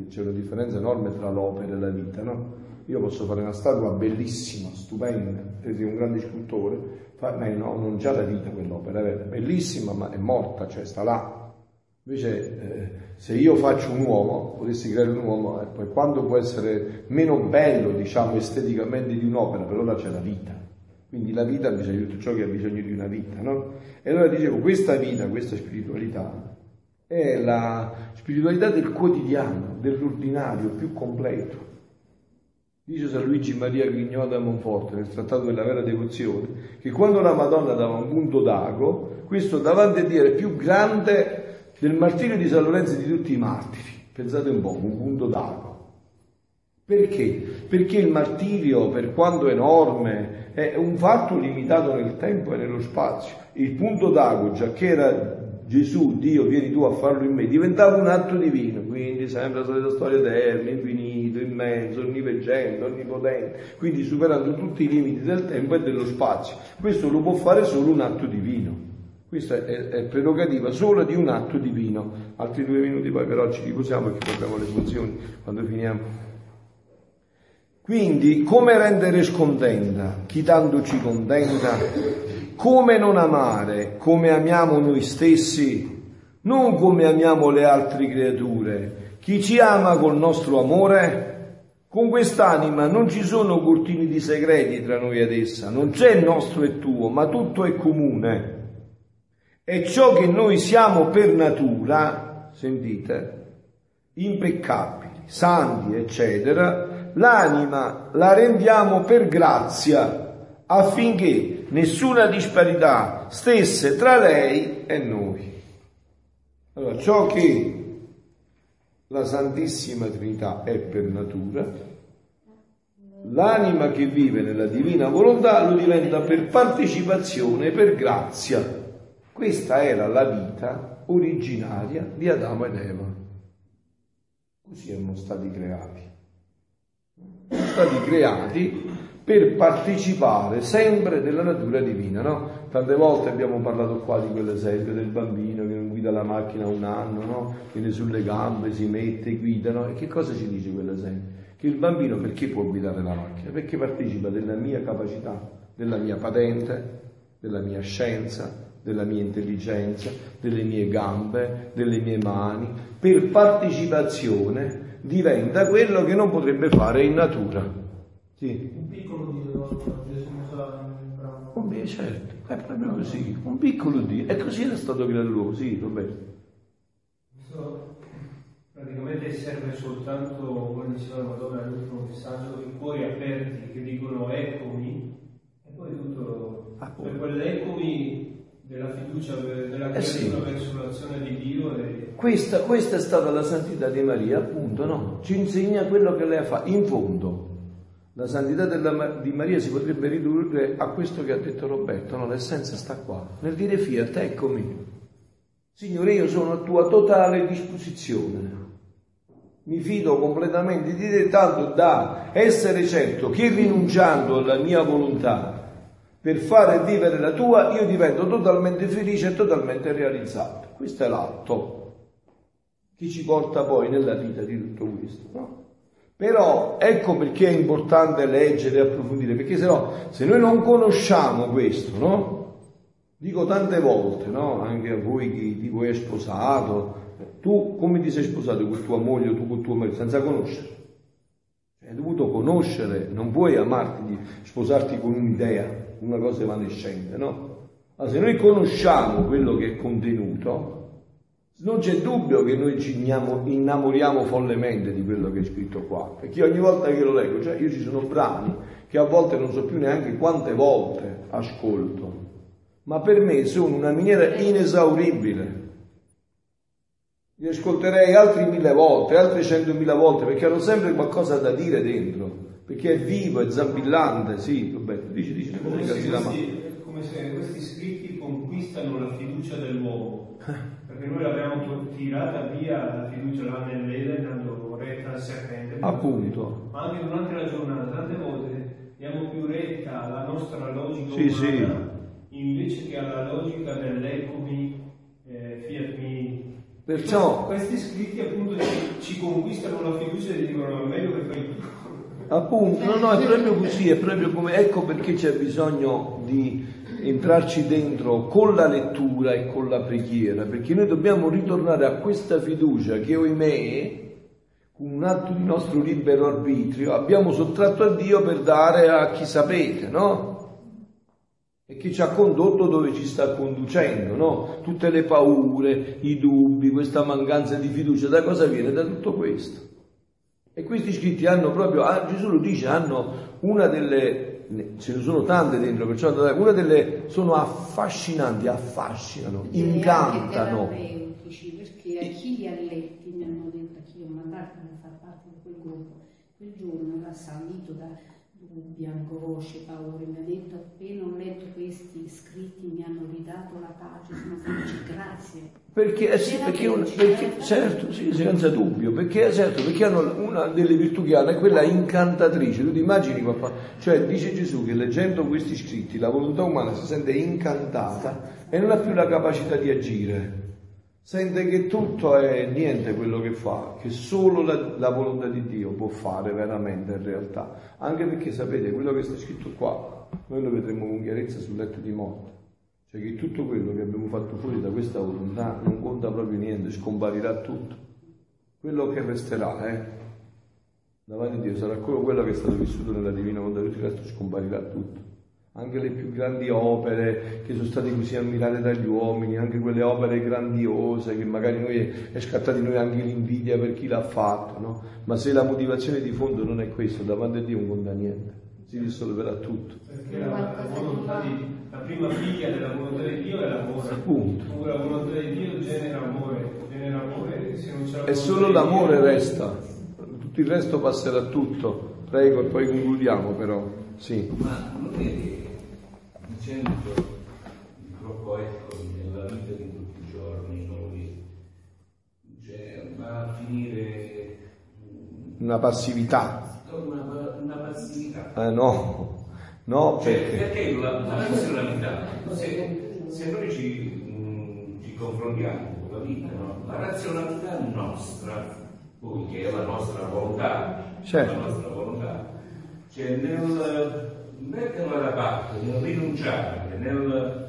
B: c'è una differenza enorme tra l'opera e la vita, no? Io posso fare una statua bellissima, stupenda, te sei un grande scultore, fa, ma no, non già la vita quell'opera, è bellissima ma è morta, cioè sta là. Invece eh, se io faccio un uomo, potessi creare un uomo, eh, poi quando può essere meno bello, diciamo, esteticamente di un'opera, però là c'è la vita. Quindi la vita ha bisogno di tutto ciò che ha bisogno di una vita, no? E allora dicevo, questa vita, questa spiritualità, è la spiritualità del quotidiano, dell'ordinario più completo. Dice San Luigi Maria Grignò da Monforte nel trattato della vera devozione, che quando la Madonna dava un punto d'ago, questo davanti a Dio è più grande del martirio di San Lorenzo e di tutti i martiri. Pensate un po', un punto d'ago. Perché? Perché il martirio, per quanto enorme, è un fatto limitato nel tempo e nello spazio. Il punto d'ago, già che era Gesù, Dio, vieni tu a farlo in me, diventava un atto divino, quindi sempre la solita storia eterna, infinito, immenso, onniveggente, onnipotente, quindi superando tutti i limiti del tempo e dello spazio. Questo lo può fare solo un atto divino. Questa è, è prerogativa solo di un atto divino. Altri due minuti poi però ci riposiamo perché abbiamo le funzioni quando finiamo. Quindi, come rendere scontenta chi tanto ci contenta? Come non amare come amiamo noi stessi? Non come amiamo le altre creature. Chi ci ama col nostro amore? Con quest'anima non ci sono cortini di segreti tra noi ed essa, non c'è il nostro e tuo, ma tutto è comune. E ciò che noi siamo per natura, sentite, impeccabili, santi, eccetera, l'anima la rendiamo per grazia affinché nessuna disparità stesse tra lei e noi. Allora, ciò che la Santissima Trinità è per natura, l'anima che vive nella divina volontà lo diventa per partecipazione, per grazia. Questa era la vita originaria di Adamo ed Eva. Così erano stati creati sono stati creati per partecipare sempre della natura divina, no? Tante volte abbiamo parlato qua di quell'esempio del bambino che non guida la macchina un anno, no? Viene sulle gambe, si mette, guida, no? E che cosa ci dice quell'esempio? Che il bambino perché può guidare la macchina? Perché partecipa della mia capacità, della mia patente, della mia scienza, della mia intelligenza, delle mie gambe, delle mie mani, per partecipazione diventa quello che non potrebbe fare in natura.
G: Sì. Un
B: beh, certo, è proprio così, un piccolo Dio. E così era stato creato l'uomo, sì, Roberto.
G: Praticamente serve soltanto, come diceva la Madonna nell'ultimo messaggio, i cuori aperti che dicono eccomi, e poi tutto, ah, per quell'eccomi della fiducia della eh sì. verso l'azione di Dio. E...
B: Questa, questa, è stata la santità di Maria, appunto, no? Ci insegna quello che lei ha fatto. In fondo, la santità della, di Maria si potrebbe ridurre a questo che ha detto Roberto, no? L'essenza sta qua, nel dire fiat, eccomi. Signore, io sono a tua totale disposizione. Mi fido completamente di te, tanto da essere certo che rinunciando alla mia volontà per fare vivere la tua, io divento totalmente felice e totalmente realizzato. Questo è l'atto che ci porta poi nella vita di tutto questo. No? Però ecco perché è importante leggere e approfondire, perché se no, se noi non conosciamo questo, no? Dico tante volte, no? Anche a voi che ti vuoi sposato, tu come ti sei sposato con tua moglie o tu con tuo marito, senza conoscere? Hai dovuto conoscere, non puoi amarti sposarti con un'idea, una cosa evanescente, no? Ma se noi conosciamo quello che è contenuto, non c'è dubbio che noi ci innamoriamo follemente di quello che è scritto qua, perché ogni volta che lo leggo, cioè io ci sono brani che a volte non so più neanche quante volte ascolto, ma per me sono una miniera inesauribile. Li ascolterei altri mille volte, altre centomila volte, perché hanno sempre qualcosa da dire dentro perché è vivo, è zampillante, sì, Roberto, dici, dici,
G: come se, questi, come se questi scritti conquistano la fiducia dell'uomo, perché noi l'abbiamo tirata via la fiducia là nell'Eden, dando retta al serpente.
B: Appunto.
G: Ma anche durante la giornata, tante volte diamo più retta alla nostra logica
B: sì,
G: umana, sì. invece che alla logica dell'ecomi, eh, fiat.
B: Perciò,
G: questi, questi scritti appunto ci, ci conquistano la fiducia e dicono è meglio che fai tu.
B: Appunto, no, no, è proprio così, è proprio come, ecco perché c'è bisogno di entrarci dentro con la lettura e con la preghiera, perché noi dobbiamo ritornare a questa fiducia che, oimè, con un atto di nostro libero arbitrio, abbiamo sottratto a Dio per dare a chi sapete, no? E che ci ha condotto dove ci sta conducendo, no? Tutte le paure, i dubbi, questa mancanza di fiducia, da cosa viene? Da tutto questo. E questi scritti hanno proprio, ah, Gesù lo dice, hanno una delle, ce ne sono tante dentro, perciò una delle, sono affascinanti, affascinano, incantano.
F: Perché a chi li ha letti mi hanno detto, a chi ho mandato a far parte di quel gruppo, quel giorno era salito da bianco rosce, paure, mi ha detto appena ho letto questi scritti mi hanno ridato la pace, sono felice, grazie.
B: Perché, eh sì, perché, un, perché certo, sì, senza dubbio, perché, certo, perché hanno una delle virtù che hanno è quella incantatrice. Tu ti immagini papà? Cioè dice Gesù che leggendo questi scritti la volontà umana si sente incantata e non ha più la capacità di agire. Sente che tutto è niente quello che fa, che solo la, la volontà di Dio può fare veramente in realtà. Anche perché sapete, quello che sta scritto qua, noi lo vedremo con chiarezza sul letto di morte. Cioè che tutto quello che abbiamo fatto fuori da questa volontà non conta proprio niente, scomparirà tutto. Quello che resterà, eh, davanti a Dio sarà quello che è stato vissuto nella divina volontà, tutto il resto scomparirà tutto. Anche le più grandi opere che sono state così ammirate dagli uomini, anche quelle opere grandiose che magari noi è scattata in noi anche l'invidia per chi l'ha fatto, no? Ma se la motivazione di fondo non è questa, davanti a Dio non conta niente, si risolverà tutto.
G: Perché la, volontà di la prima figlia della volontà di Dio è l'amore.
B: Appunto.
G: La volontà di Dio genera amore, genera amore se non c'è
B: E solo l'amore resta, tutto il resto passerà tutto. Prego, e poi concludiamo però. Sì.
H: Ma non è che dicendo purtroppo ecco nella vita di tutti i giorni noi cioè, va a finire
B: una passività.
H: Una, una passività.
B: Eh no. No,
H: cioè,
B: perché?
H: perché la, la razionalità, se, se noi ci, mh, ci, confrontiamo con la vita, no? la razionalità nostra, poi che è la nostra volontà,
B: certo.
H: la nostra volontà, cioè nel metterla da parte, nel rinunciare, nel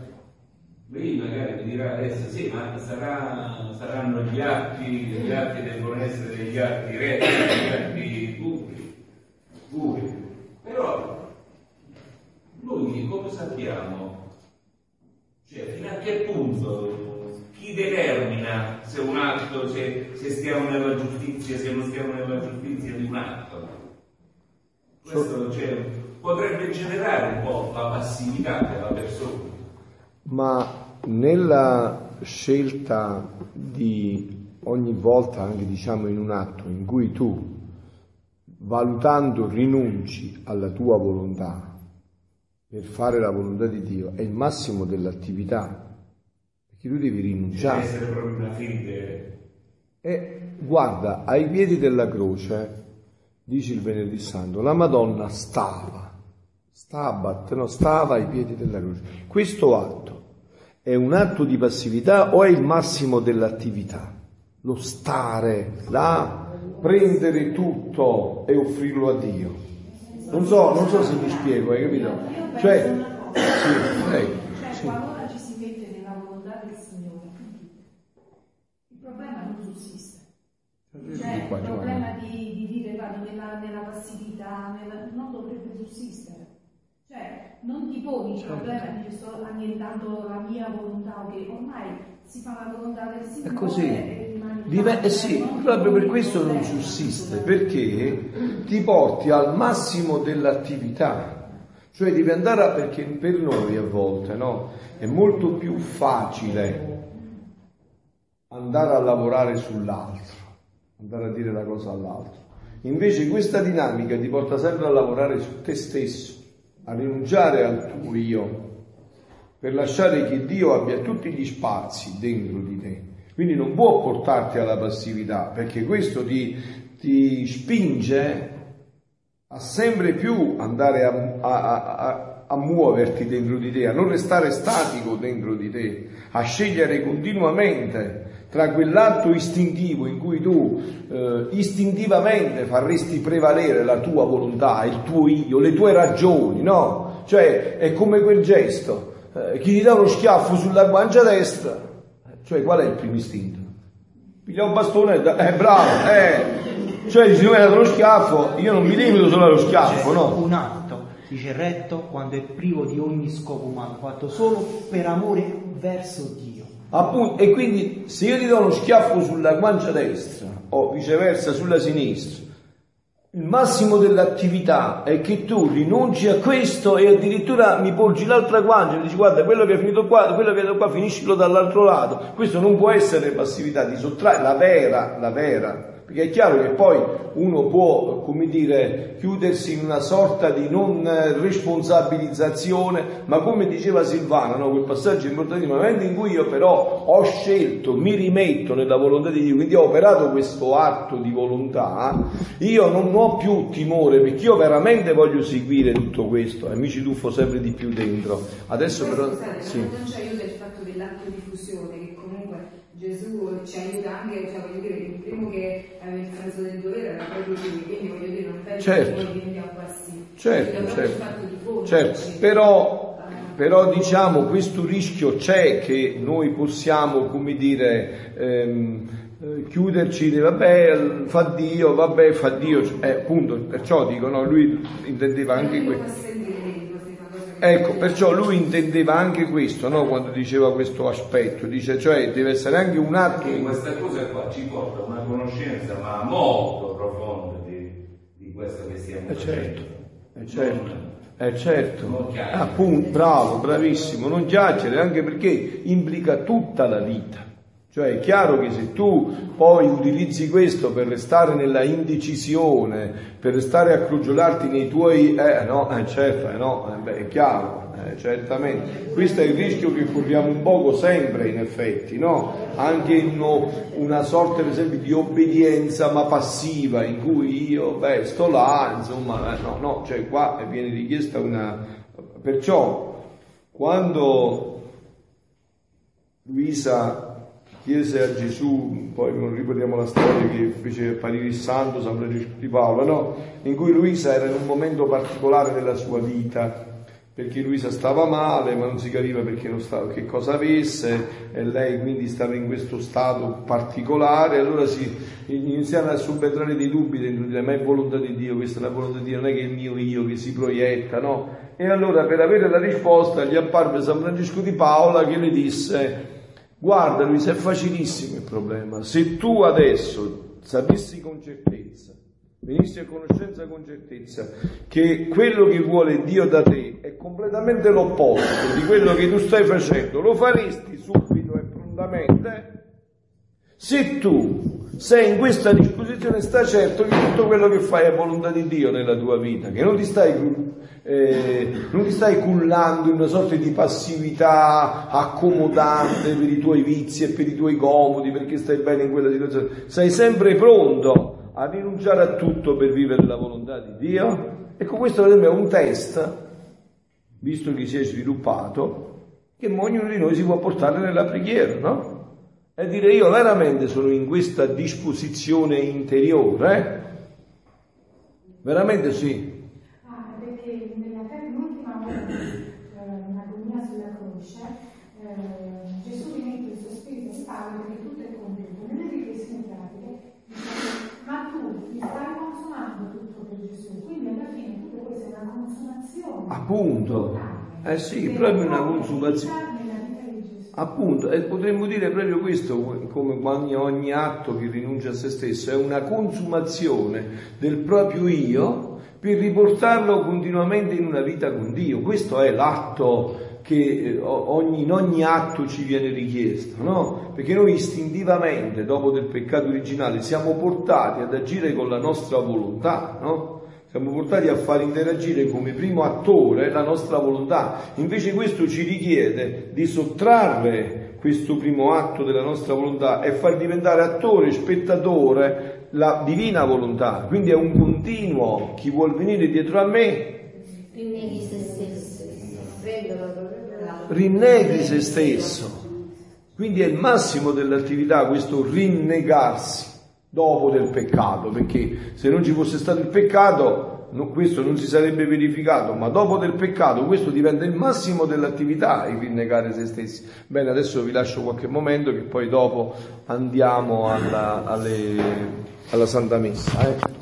H: lei magari mi dirà adesso sì, ma sarà, saranno gli atti, gli atti devono essere degli atti retti, degli atti noi come sappiamo, cioè fino a che punto chi determina se un atto, se, se stiamo nella giustizia, se non stiamo nella giustizia di un atto? Questo cioè, potrebbe generare un po' la passività della persona.
B: Ma nella scelta di ogni volta, anche diciamo in un atto in cui tu, valutando, rinunci alla tua volontà, per fare la volontà di Dio è il massimo dell'attività, perché tu devi rinunciare.
H: Deve essere proprio una fede.
B: E guarda, ai piedi della croce, dice il venerdì santo, la Madonna stava, stabat, no, stava ai piedi della croce. Questo atto è un atto di passività o è il massimo dell'attività? Lo stare là, prendere tutto e offrirlo a Dio. Non so, non so se mi spiego, hai capito? Cioè, sì, prego.
A: Cioè,
B: Sì.
A: qualora ci si mette nella volontà del Signore, il problema non sussiste. Cioè, il problema di, di dire vado nella, nella passività nella- non dovrebbe sussistere. Cioè, non ti poni il problema di sto annientando la mia volontà, che ormai si fa la volontà del Signore
B: È così. Dive- eh sì, proprio per questo non sussiste, perché ti porti al massimo dell'attività. Cioè devi andare a, perché per noi a volte no, è molto più facile andare a lavorare sull'altro, andare a dire la cosa all'altro. Invece questa dinamica ti porta sempre a lavorare su te stesso, a rinunciare al tuo io, per lasciare che Dio abbia tutti gli spazi dentro di te. Quindi non può portarti alla passività, perché questo ti, ti spinge a sempre più andare a, a- a- a muoverti dentro di te, a non restare statico dentro di te, a scegliere continuamente tra quell'atto istintivo in cui tu eh, istintivamente faresti prevalere la tua volontà, il tuo io, le tue ragioni, no? Cioè è come quel gesto, eh, chi ti dà uno schiaffo sulla guancia destra, cioè qual è il primo istinto? Piglia un bastone, e da- eh bravo, eh, cioè se mi hai dato lo schiaffo, io non mi limito solo allo schiaffo, no?
E: Un atto, dice retto, quando è privo di ogni scopo umano, fatto solo per amore verso Dio.
B: Appunto, e quindi se io ti do uno schiaffo sulla guancia destra o viceversa sulla sinistra, il massimo dell'attività è che tu rinunci a questo e addirittura mi porgi l'altra guancia e dici guarda quello che è finito qua, quello che è finito qua finiscilo dall'altro lato. Questo non può essere passività, di sottrarre la vera, la vera perché è chiaro che poi uno può, come dire, chiudersi in una sorta di non responsabilizzazione, ma come diceva Silvana, no? quel passaggio importantissimo, nel momento in cui io però ho scelto, mi rimetto nella volontà di Dio, quindi ho operato questo atto di volontà, io non ho più timore, perché io veramente voglio seguire tutto questo e mi ci tuffo sempre di più dentro. Adesso però...
C: Scusate,
B: Sì.
C: non ci aiuta il fatto dell'atto di fusione, Gesù ci aiuta anche, cioè voglio dire, il primo che aveva il senso del dovere era proprio lui, quindi voglio dire, non penso
B: Certo.
C: che noi diventiamo passivi.
B: Certo, certo.
C: di
B: Certo, però, però diciamo questo rischio c'è che noi possiamo, come dire, ehm, eh, chiuderci dire vabbè fa Dio, vabbè fa Dio, eh, appunto, perciò dico no, lui intendeva anche questo.
C: fa sentire dentro questa cosa che-
B: Ecco, perciò lui intendeva anche questo, no? quando diceva questo aspetto, dice cioè deve essere anche un atto
H: E questa cosa qua ci porta a una conoscenza ma molto profonda di, di questo che stiamo
B: Eh
H: facendo.
B: certo, certo, eh certo, appunto, bravo, bravissimo, non chiacchiere anche perché implica tutta la vita. Cioè è chiaro che se tu poi utilizzi questo per restare nella indecisione, per restare a crogiolarti nei tuoi... Eh no, eh, certo, eh, no, eh, beh, è chiaro, eh, certamente. Questo è il rischio che corriamo un poco sempre in effetti, no? Anche in uno- una sorta per esempio di obbedienza ma passiva in cui io, beh, sto là, insomma, eh, no, no, cioè qua viene richiesta una... Perciò quando Luisa chiese a Gesù, poi non ripetiamo la storia che fece apparire il santo San Francesco di Paolo, no? In cui Luisa era in un momento particolare della sua vita, perché Luisa stava male, ma non si capiva perché non stava, che cosa avesse, e lei quindi stava in questo stato particolare, allora si iniziarono a subentrare dei dubbi dentro di lei, ma è volontà di Dio, questa è la volontà di Dio, non è che è il mio io che si proietta, no? E allora per avere la risposta gli apparve San Francesco di Paola che le disse, Guarda Luisa, è facilissimo il problema. Se tu adesso sapessi con certezza, venissi a conoscenza con certezza, che quello che vuole Dio da te è completamente l'opposto di quello che tu stai facendo, lo faresti subito e prontamente? Se tu sei in questa disposizione, sta certo che tutto quello che fai è volontà di Dio nella tua vita, che non ti stai, eh, non ti stai cullando in una sorta di passività accomodante per i tuoi vizi e per i tuoi comodi, perché stai bene in quella situazione. Sei sempre pronto a rinunciare a tutto per vivere la volontà di Dio. Ecco, questo per esempio è un test, visto che si è sviluppato, che ognuno di noi si può portare nella preghiera, no? E dire io veramente sono in questa disposizione interiore, eh? Veramente sì.
A: Ora di eh, l'agonia sulla croce, eh, Gesù il suo spirito in pace perché tutto è compiuto. Nelle riflessioni pratiche dice, ma tu mi stai consumando tutto per Gesù, quindi alla fine tutto questo è una consumazione.
B: Appunto. Eh sì, proprio una consumazione. Appunto, e potremmo dire proprio questo, come ogni, ogni atto che rinuncia a se stesso, è una consumazione del proprio io per riportarlo continuamente in una vita con Dio. Questo è l'atto che eh, ogni- in ogni atto ci viene richiesto, no? Perché noi istintivamente, dopo del peccato originale, siamo portati ad agire con la nostra volontà, no? Siamo portati a far interagire come primo attore la nostra volontà. Invece questo ci richiede di sottrarre questo primo atto della nostra volontà e far diventare attore, spettatore la divina volontà. Quindi è un continuo, chi vuol venire dietro a me
D: Rinneghi se stesso.
B: Rinneghi se stesso. Quindi è il massimo dell'attività questo rinnegarsi dopo del peccato, perché se non ci fosse stato il peccato no- questo non si sarebbe verificato, ma dopo del peccato questo diventa il massimo dell'attività, il rinnegare se stessi. Bene, adesso vi lascio qualche momento che poi dopo andiamo alla, alle- alla Santa Messa. eh.